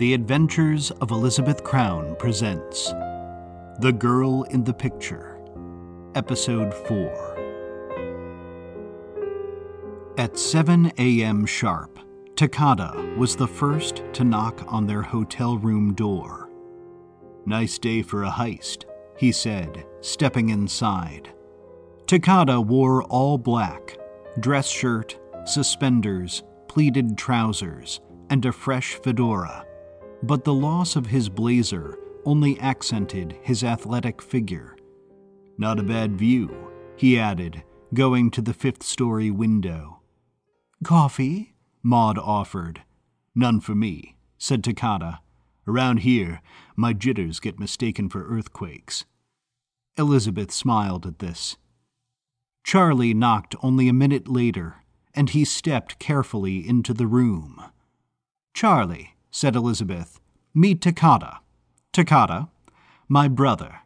The Adventures of Elizabeth Crown presents The Girl in the Picture, Episode 4. At 7 a.m. sharp, Takada was the first to knock on their hotel room door. Nice day for a heist, he said, stepping inside. Takada wore all black dress shirt, suspenders, pleated trousers, and a fresh fedora but the loss of his blazer only accented his athletic figure. Not a bad view, he added, going to the fifth story window. Coffee? Maud offered. None for me, said Takada. Around here, my jitters get mistaken for earthquakes. Elizabeth smiled at this. Charlie knocked only a minute later, and he stepped carefully into the room. Charlie, said Elizabeth. Meet Takada. Takada, my brother.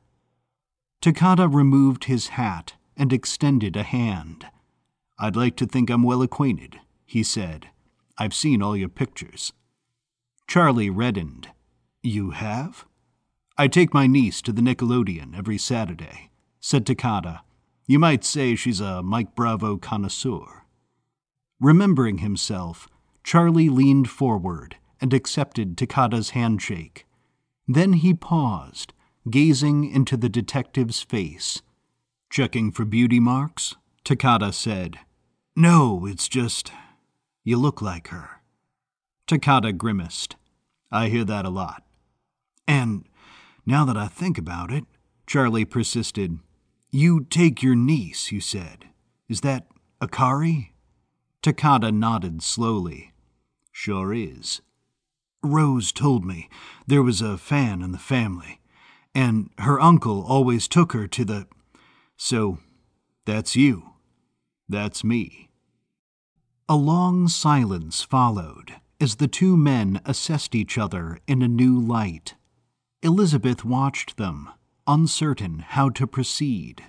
Takada removed his hat and extended a hand. I'd like to think I'm well acquainted, he said. I've seen all your pictures. Charlie reddened. You have? I take my niece to the Nickelodeon every Saturday, said Takada. You might say she's a Mike Bravo connoisseur. Remembering himself, Charlie leaned forward and accepted Takada's handshake. Then he paused, gazing into the detective's face. Checking for beauty marks? Takada said. No, it's just. You look like her. Takada grimaced. I hear that a lot. And now that I think about it, Charlie persisted. You take your niece, you said. Is that Akari? Takada nodded slowly. Sure is. Rose told me there was a fan in the family, and her uncle always took her to the. So, that's you. That's me. A long silence followed as the two men assessed each other in a new light. Elizabeth watched them, uncertain how to proceed.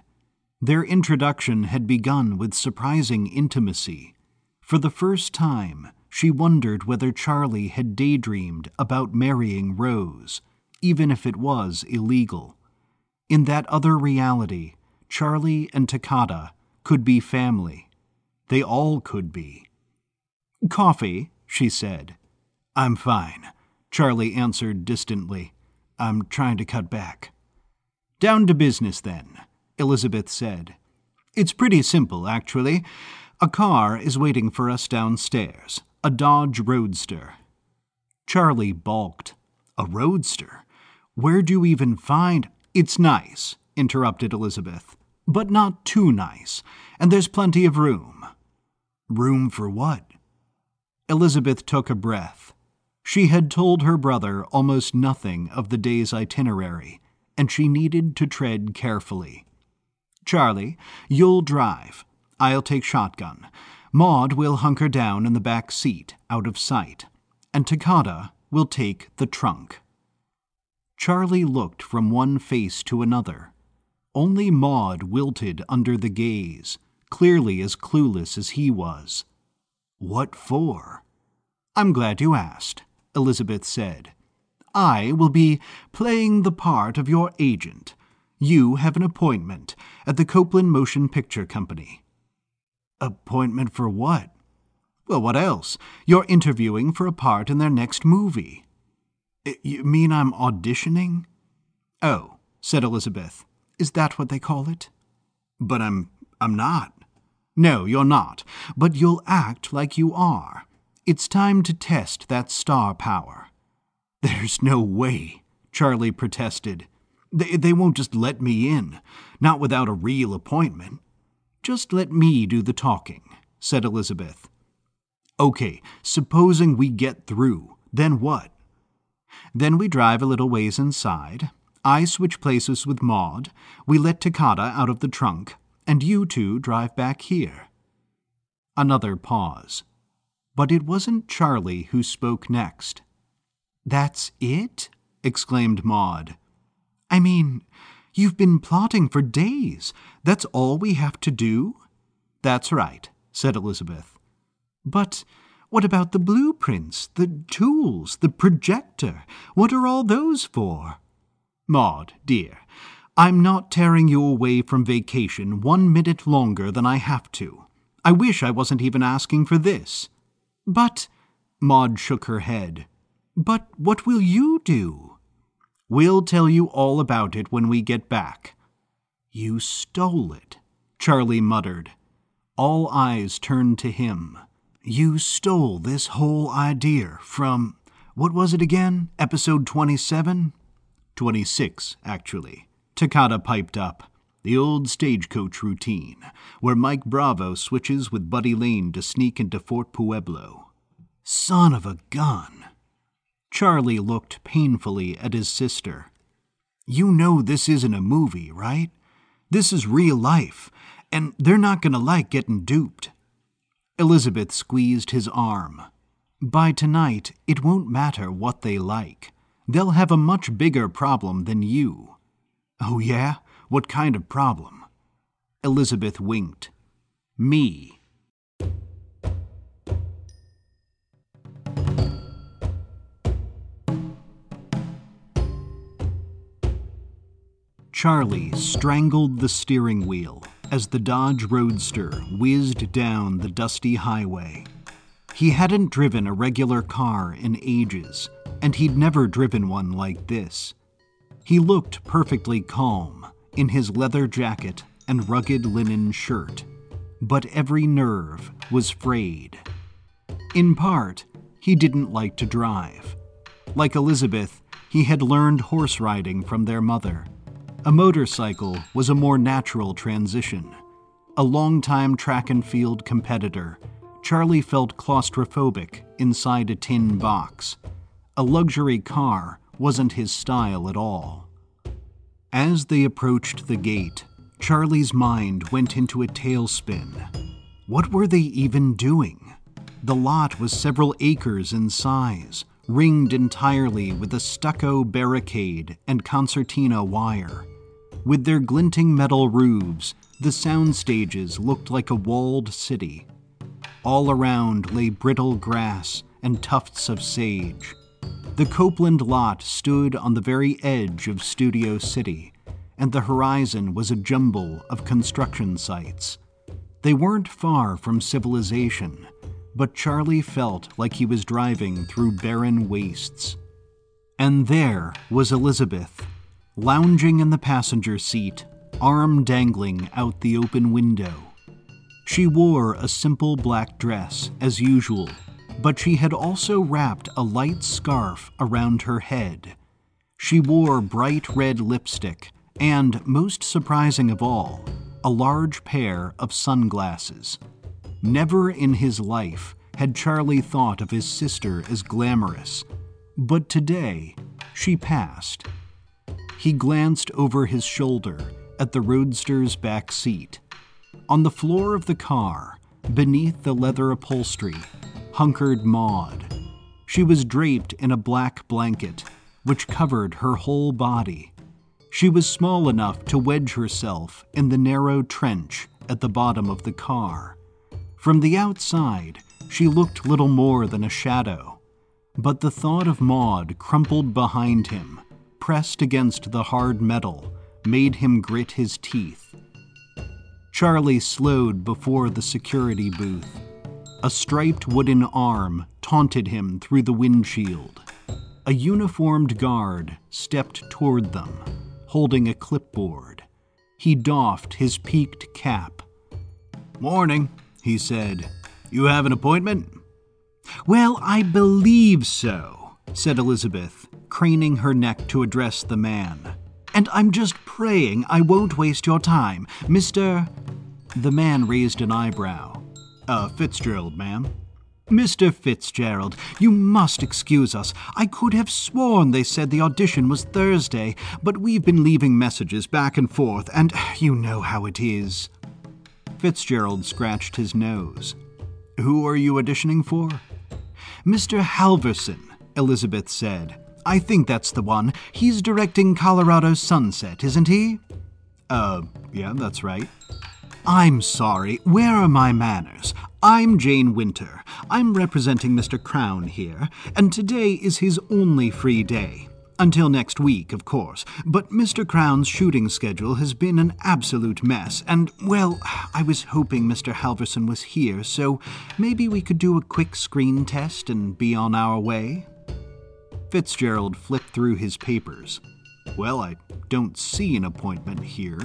Their introduction had begun with surprising intimacy. For the first time, she wondered whether Charlie had daydreamed about marrying Rose, even if it was illegal. In that other reality, Charlie and Takada could be family. They all could be. Coffee, she said. I'm fine, Charlie answered distantly. I'm trying to cut back. Down to business, then, Elizabeth said. It's pretty simple, actually. A car is waiting for us downstairs a Dodge Roadster. Charlie balked. A roadster? Where do you even find. It's nice, interrupted Elizabeth, but not too nice, and there's plenty of room. Room for what? Elizabeth took a breath. She had told her brother almost nothing of the day's itinerary, and she needed to tread carefully. Charlie, you'll drive. I'll take shotgun. Maud will hunker down in the back seat, out of sight, and Takada will take the trunk. Charlie looked from one face to another. Only Maud wilted under the gaze, clearly as clueless as he was. What for? I'm glad you asked, Elizabeth said. I will be playing the part of your agent. You have an appointment at the Copeland Motion Picture Company. Appointment for what? Well, what else? You're interviewing for a part in their next movie. Eh, you mean I'm auditioning? Oh, said Elizabeth. Is that what they call it? But I'm I'm not. No, you're not. But you'll act like you are. It's time to test that star power. There's no way, Charlie protested. They, they won't just let me in, not without a real appointment. Just let me do the talking, said Elizabeth. Okay, supposing we get through, then what? Then we drive a little ways inside. I switch places with Maud. We let Takada out of the trunk, and you two drive back here. Another pause. But it wasn't Charlie who spoke next. That's it? exclaimed Maud. I mean, You've been plotting for days. That's all we have to do? That's right, said Elizabeth. But What about the blueprints, the tools, the projector? What are all those for? Maud, dear, I'm not tearing you away from vacation one minute longer than I have to. I wish I wasn't even asking for this. But, Maud shook her head, but what will you do? We'll tell you all about it when we get back. You stole it, Charlie muttered. All eyes turned to him. You stole this whole idea from, what was it again? Episode 27? 26, actually. Takada piped up. The old stagecoach routine, where Mike Bravo switches with Buddy Lane to sneak into Fort Pueblo. Son of a gun. Charlie looked painfully at his sister. You know this isn't a movie, right? This is real life, and they're not going to like getting duped. Elizabeth squeezed his arm. By tonight, it won't matter what they like. They'll have a much bigger problem than you. Oh, yeah? What kind of problem? Elizabeth winked. Me. Charlie strangled the steering wheel as the Dodge Roadster whizzed down the dusty highway. He hadn't driven a regular car in ages, and he'd never driven one like this. He looked perfectly calm in his leather jacket and rugged linen shirt, but every nerve was frayed. In part, he didn't like to drive. Like Elizabeth, he had learned horse riding from their mother a motorcycle was a more natural transition. A longtime track and field competitor, Charlie felt claustrophobic inside a tin box. A luxury car wasn't his style at all. As they approached the gate, Charlie's mind went into a tailspin. What were they even doing? The lot was several acres in size, ringed entirely with a stucco barricade and concertina wire. With their glinting metal roofs, the sound stages looked like a walled city. All around lay brittle grass and tufts of sage. The Copeland lot stood on the very edge of Studio City, and the horizon was a jumble of construction sites. They weren't far from civilization, but Charlie felt like he was driving through barren wastes. And there was Elizabeth, lounging in the passenger seat, arm dangling out the open window. She wore a simple black dress, as usual, but she had also wrapped a light scarf around her head. She wore bright red lipstick and, most surprising of all, a large pair of sunglasses. Never in his life had Charlie thought of his sister as glamorous, but today she passed he glanced over his shoulder at the roadster's back seat. On the floor of the car, beneath the leather upholstery, hunkered Maud. She was draped in a black blanket, which covered her whole body. She was small enough to wedge herself in the narrow trench at the bottom of the car. From the outside, she looked little more than a shadow, but the thought of Maud crumpled behind him pressed against the hard metal made him grit his teeth. Charlie slowed before the security booth. A striped wooden arm taunted him through the windshield. A uniformed guard stepped toward them, holding a clipboard. He doffed his peaked cap. Morning, he said. You have an appointment? Well, I believe so, said Elizabeth, craning her neck to address the man. And I'm just praying I won't waste your time, Mr. The man raised an eyebrow. Uh, Fitzgerald, ma'am. Mr. Fitzgerald, you must excuse us. I could have sworn they said the audition was Thursday, but we've been leaving messages back and forth, and you know how it is. Fitzgerald scratched his nose. Who are you auditioning for? Mr. Halverson, Elizabeth said. I think that's the one. He's directing Colorado Sunset, isn't he? Uh, yeah, that's right. I'm sorry. Where are my manners? I'm Jane Winter. I'm representing Mr. Crown here, and today is his only free day. Until next week, of course. But Mr. Crown's shooting schedule has been an absolute mess, and, well, I was hoping Mr. Halverson was here, so maybe we could do a quick screen test and be on our way? Fitzgerald flipped through his papers. Well, I don't see an appointment here.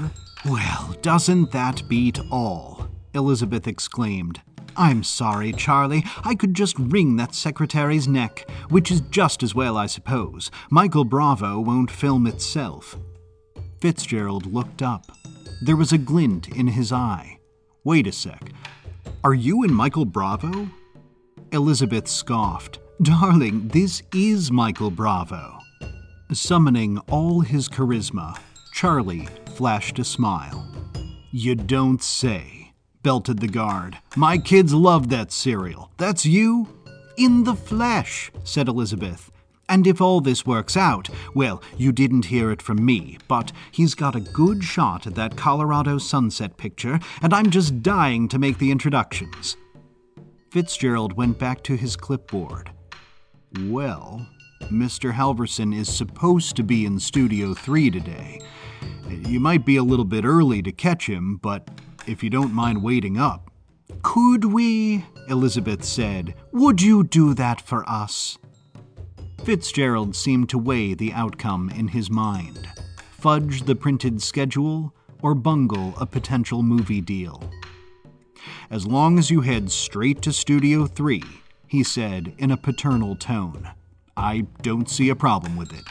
Well, doesn't that beat all? Elizabeth exclaimed. I'm sorry, Charlie. I could just wring that secretary's neck, which is just as well, I suppose. Michael Bravo won't film itself. Fitzgerald looked up. There was a glint in his eye. Wait a sec. Are you and Michael Bravo? Elizabeth scoffed. Darling, this is Michael Bravo. Summoning all his charisma, Charlie flashed a smile. You don't say belted the guard. My kids love that cereal. That's you? In the flesh, said Elizabeth. And if all this works out, well, you didn't hear it from me, but he's got a good shot at that Colorado sunset picture, and I'm just dying to make the introductions. Fitzgerald went back to his clipboard. Well, Mr. Halverson is supposed to be in Studio 3 today. You might be a little bit early to catch him, but if you don't mind waiting up. Could we? Elizabeth said. Would you do that for us? Fitzgerald seemed to weigh the outcome in his mind fudge the printed schedule or bungle a potential movie deal. As long as you head straight to Studio 3, he said in a paternal tone, I don't see a problem with it.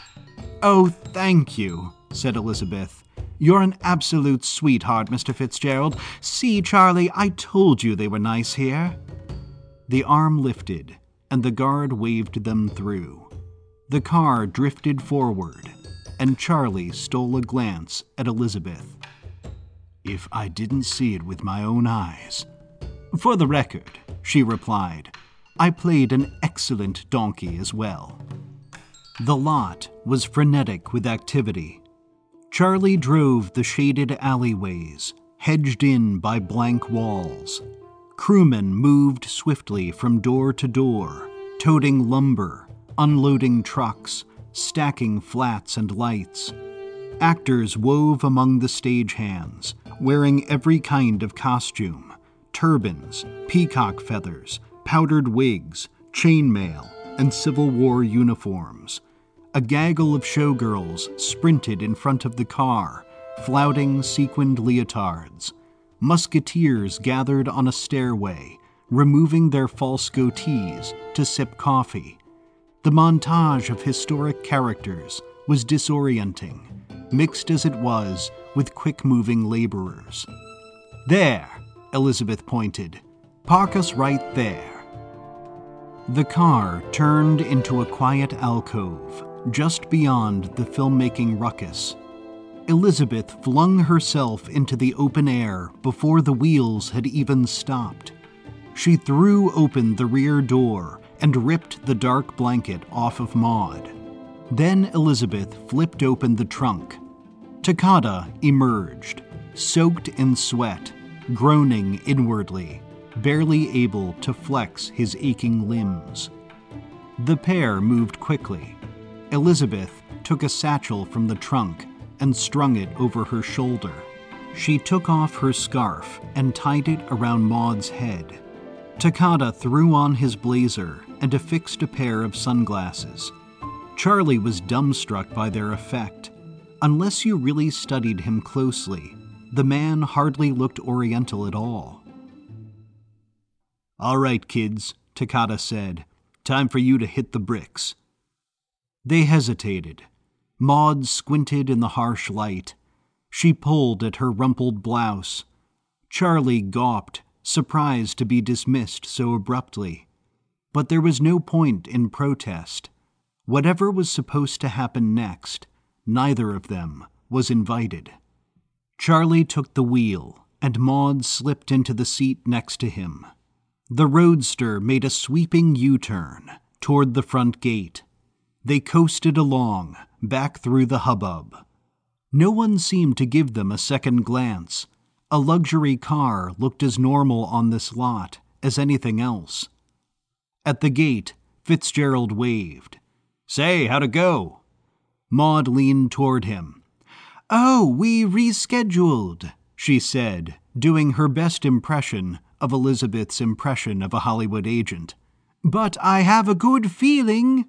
Oh, thank you, said Elizabeth, you're an absolute sweetheart, Mr. Fitzgerald. See, Charlie, I told you they were nice here. The arm lifted, and the guard waved them through. The car drifted forward, and Charlie stole a glance at Elizabeth. If I didn't see it with my own eyes. For the record, she replied, I played an excellent donkey as well. The lot was frenetic with activity Charlie drove the shaded alleyways, hedged in by blank walls. Crewmen moved swiftly from door to door, toting lumber, unloading trucks, stacking flats and lights. Actors wove among the stagehands, wearing every kind of costume turbans, peacock feathers, powdered wigs, chainmail, and Civil War uniforms a gaggle of showgirls sprinted in front of the car, flouting sequined leotards. Musketeers gathered on a stairway, removing their false goatees to sip coffee. The montage of historic characters was disorienting, mixed as it was with quick moving laborers. There, Elizabeth pointed. Park us right there. The car turned into a quiet alcove just beyond the filmmaking ruckus. Elizabeth flung herself into the open air before the wheels had even stopped. She threw open the rear door and ripped the dark blanket off of Maud. Then Elizabeth flipped open the trunk. Takada emerged, soaked in sweat, groaning inwardly, barely able to flex his aching limbs. The pair moved quickly, Elizabeth took a satchel from the trunk and strung it over her shoulder. She took off her scarf and tied it around Maud's head. Takada threw on his blazer and affixed a pair of sunglasses. Charlie was dumbstruck by their effect. Unless you really studied him closely, the man hardly looked Oriental at all. All right, kids, Takada said. Time for you to hit the bricks. They hesitated. Maud squinted in the harsh light. She pulled at her rumpled blouse. Charlie gawped, surprised to be dismissed so abruptly. But there was no point in protest. Whatever was supposed to happen next, neither of them was invited. Charlie took the wheel, and Maud slipped into the seat next to him. The roadster made a sweeping U turn toward the front gate. They coasted along, back through the hubbub. No one seemed to give them a second glance. A luxury car looked as normal on this lot as anything else. At the gate, Fitzgerald waved. Say, how'd it go? Maud leaned toward him. Oh, we rescheduled, she said, doing her best impression of Elizabeth's impression of a Hollywood agent. But I have a good feeling.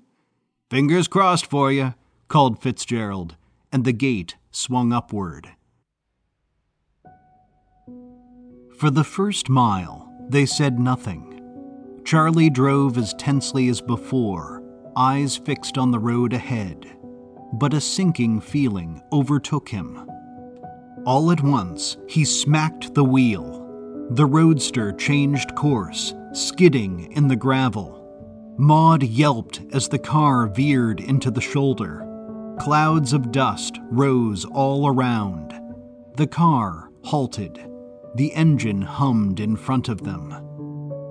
Fingers crossed for you, called Fitzgerald, and the gate swung upward. For the first mile, they said nothing. Charlie drove as tensely as before, eyes fixed on the road ahead. But a sinking feeling overtook him. All at once, he smacked the wheel. The roadster changed course, skidding in the gravel. Maud yelped as the car veered into the shoulder. Clouds of dust rose all around. The car halted. The engine hummed in front of them.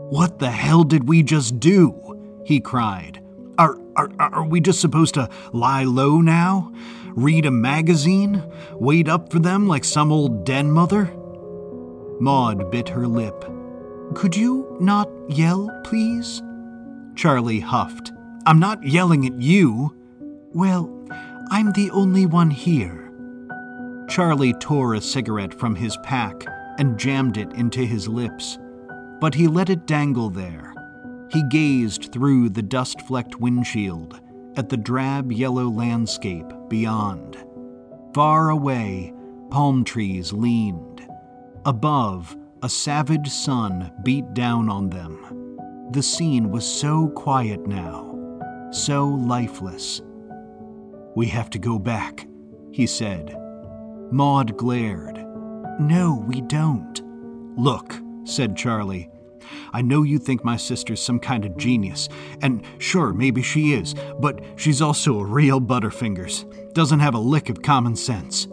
What the hell did we just do? He cried. Are, are, are we just supposed to lie low now? Read a magazine? Wait up for them like some old den mother? Maud bit her lip. Could you not yell, please? Charlie huffed. I'm not yelling at you. Well, I'm the only one here. Charlie tore a cigarette from his pack and jammed it into his lips but he let it dangle there. He gazed through the dust flecked windshield at the drab yellow landscape beyond. Far away, palm trees leaned. Above, a savage sun beat down on them. The scene was so quiet now, so lifeless. We have to go back, he said. Maud glared. No, we don't. Look, said Charlie. I know you think my sister's some kind of genius, and sure, maybe she is, but she's also a real Butterfingers. Doesn't have a lick of common sense.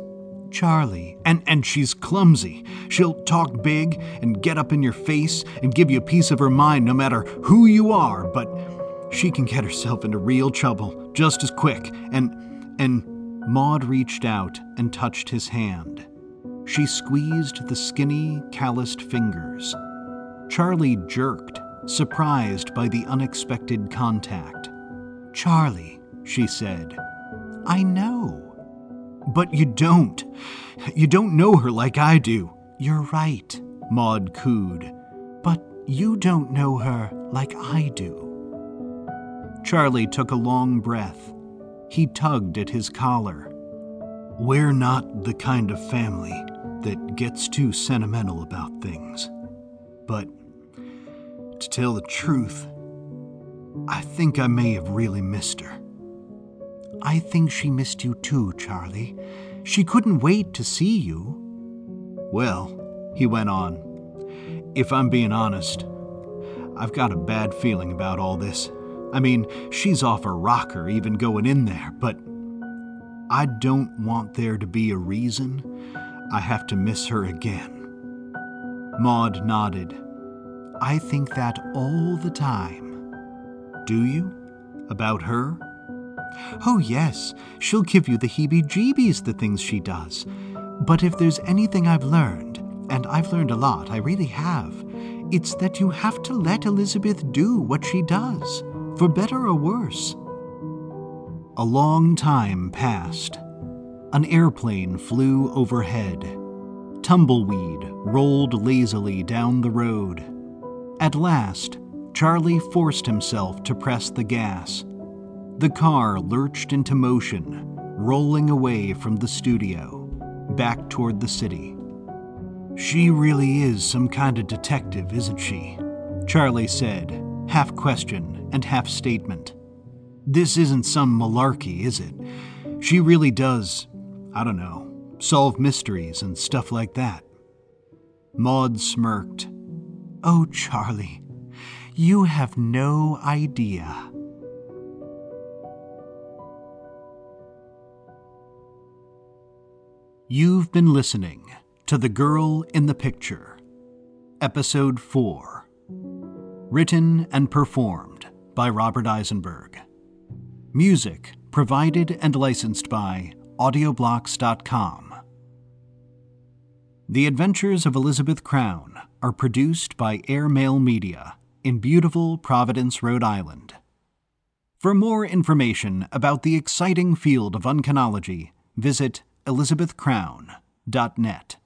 Charlie. And and she's clumsy. She'll talk big and get up in your face and give you a piece of her mind no matter who you are, but she can get herself into real trouble just as quick. And and Maud reached out and touched his hand. She squeezed the skinny, calloused fingers. Charlie jerked, surprised by the unexpected contact. Charlie, she said. I know. But you don't. You don't know her like I do. You're right, Maud cooed. But you don't know her like I do. Charlie took a long breath. He tugged at his collar. We're not the kind of family that gets too sentimental about things. But to tell the truth, I think I may have really missed her. I think she missed you too, Charlie. She couldn't wait to see you. Well, he went on, if I'm being honest, I've got a bad feeling about all this. I mean, she's off her rocker even going in there, but I don't want there to be a reason I have to miss her again. Maud nodded. I think that all the time. Do you? About her? Oh, yes. She'll give you the heebie jeebies, the things she does. But if there's anything I've learned, and I've learned a lot, I really have, it's that you have to let Elizabeth do what she does, for better or worse. A long time passed. An airplane flew overhead. Tumbleweed rolled lazily down the road. At last, Charlie forced himself to press the gas. The car lurched into motion, rolling away from the studio, back toward the city. She really is some kind of detective, isn't she? Charlie said, half question and half statement. This isn't some malarkey, is it? She really does, I don't know, solve mysteries and stuff like that. Maud smirked. Oh, Charlie, you have no idea. You've been listening to The Girl in the Picture, Episode 4. Written and performed by Robert Isenberg. Music provided and licensed by Audioblocks.com. The Adventures of Elizabeth Crown are produced by Airmail Media in beautiful Providence, Rhode Island. For more information about the exciting field of uncanology, visit elizabethcrown.net.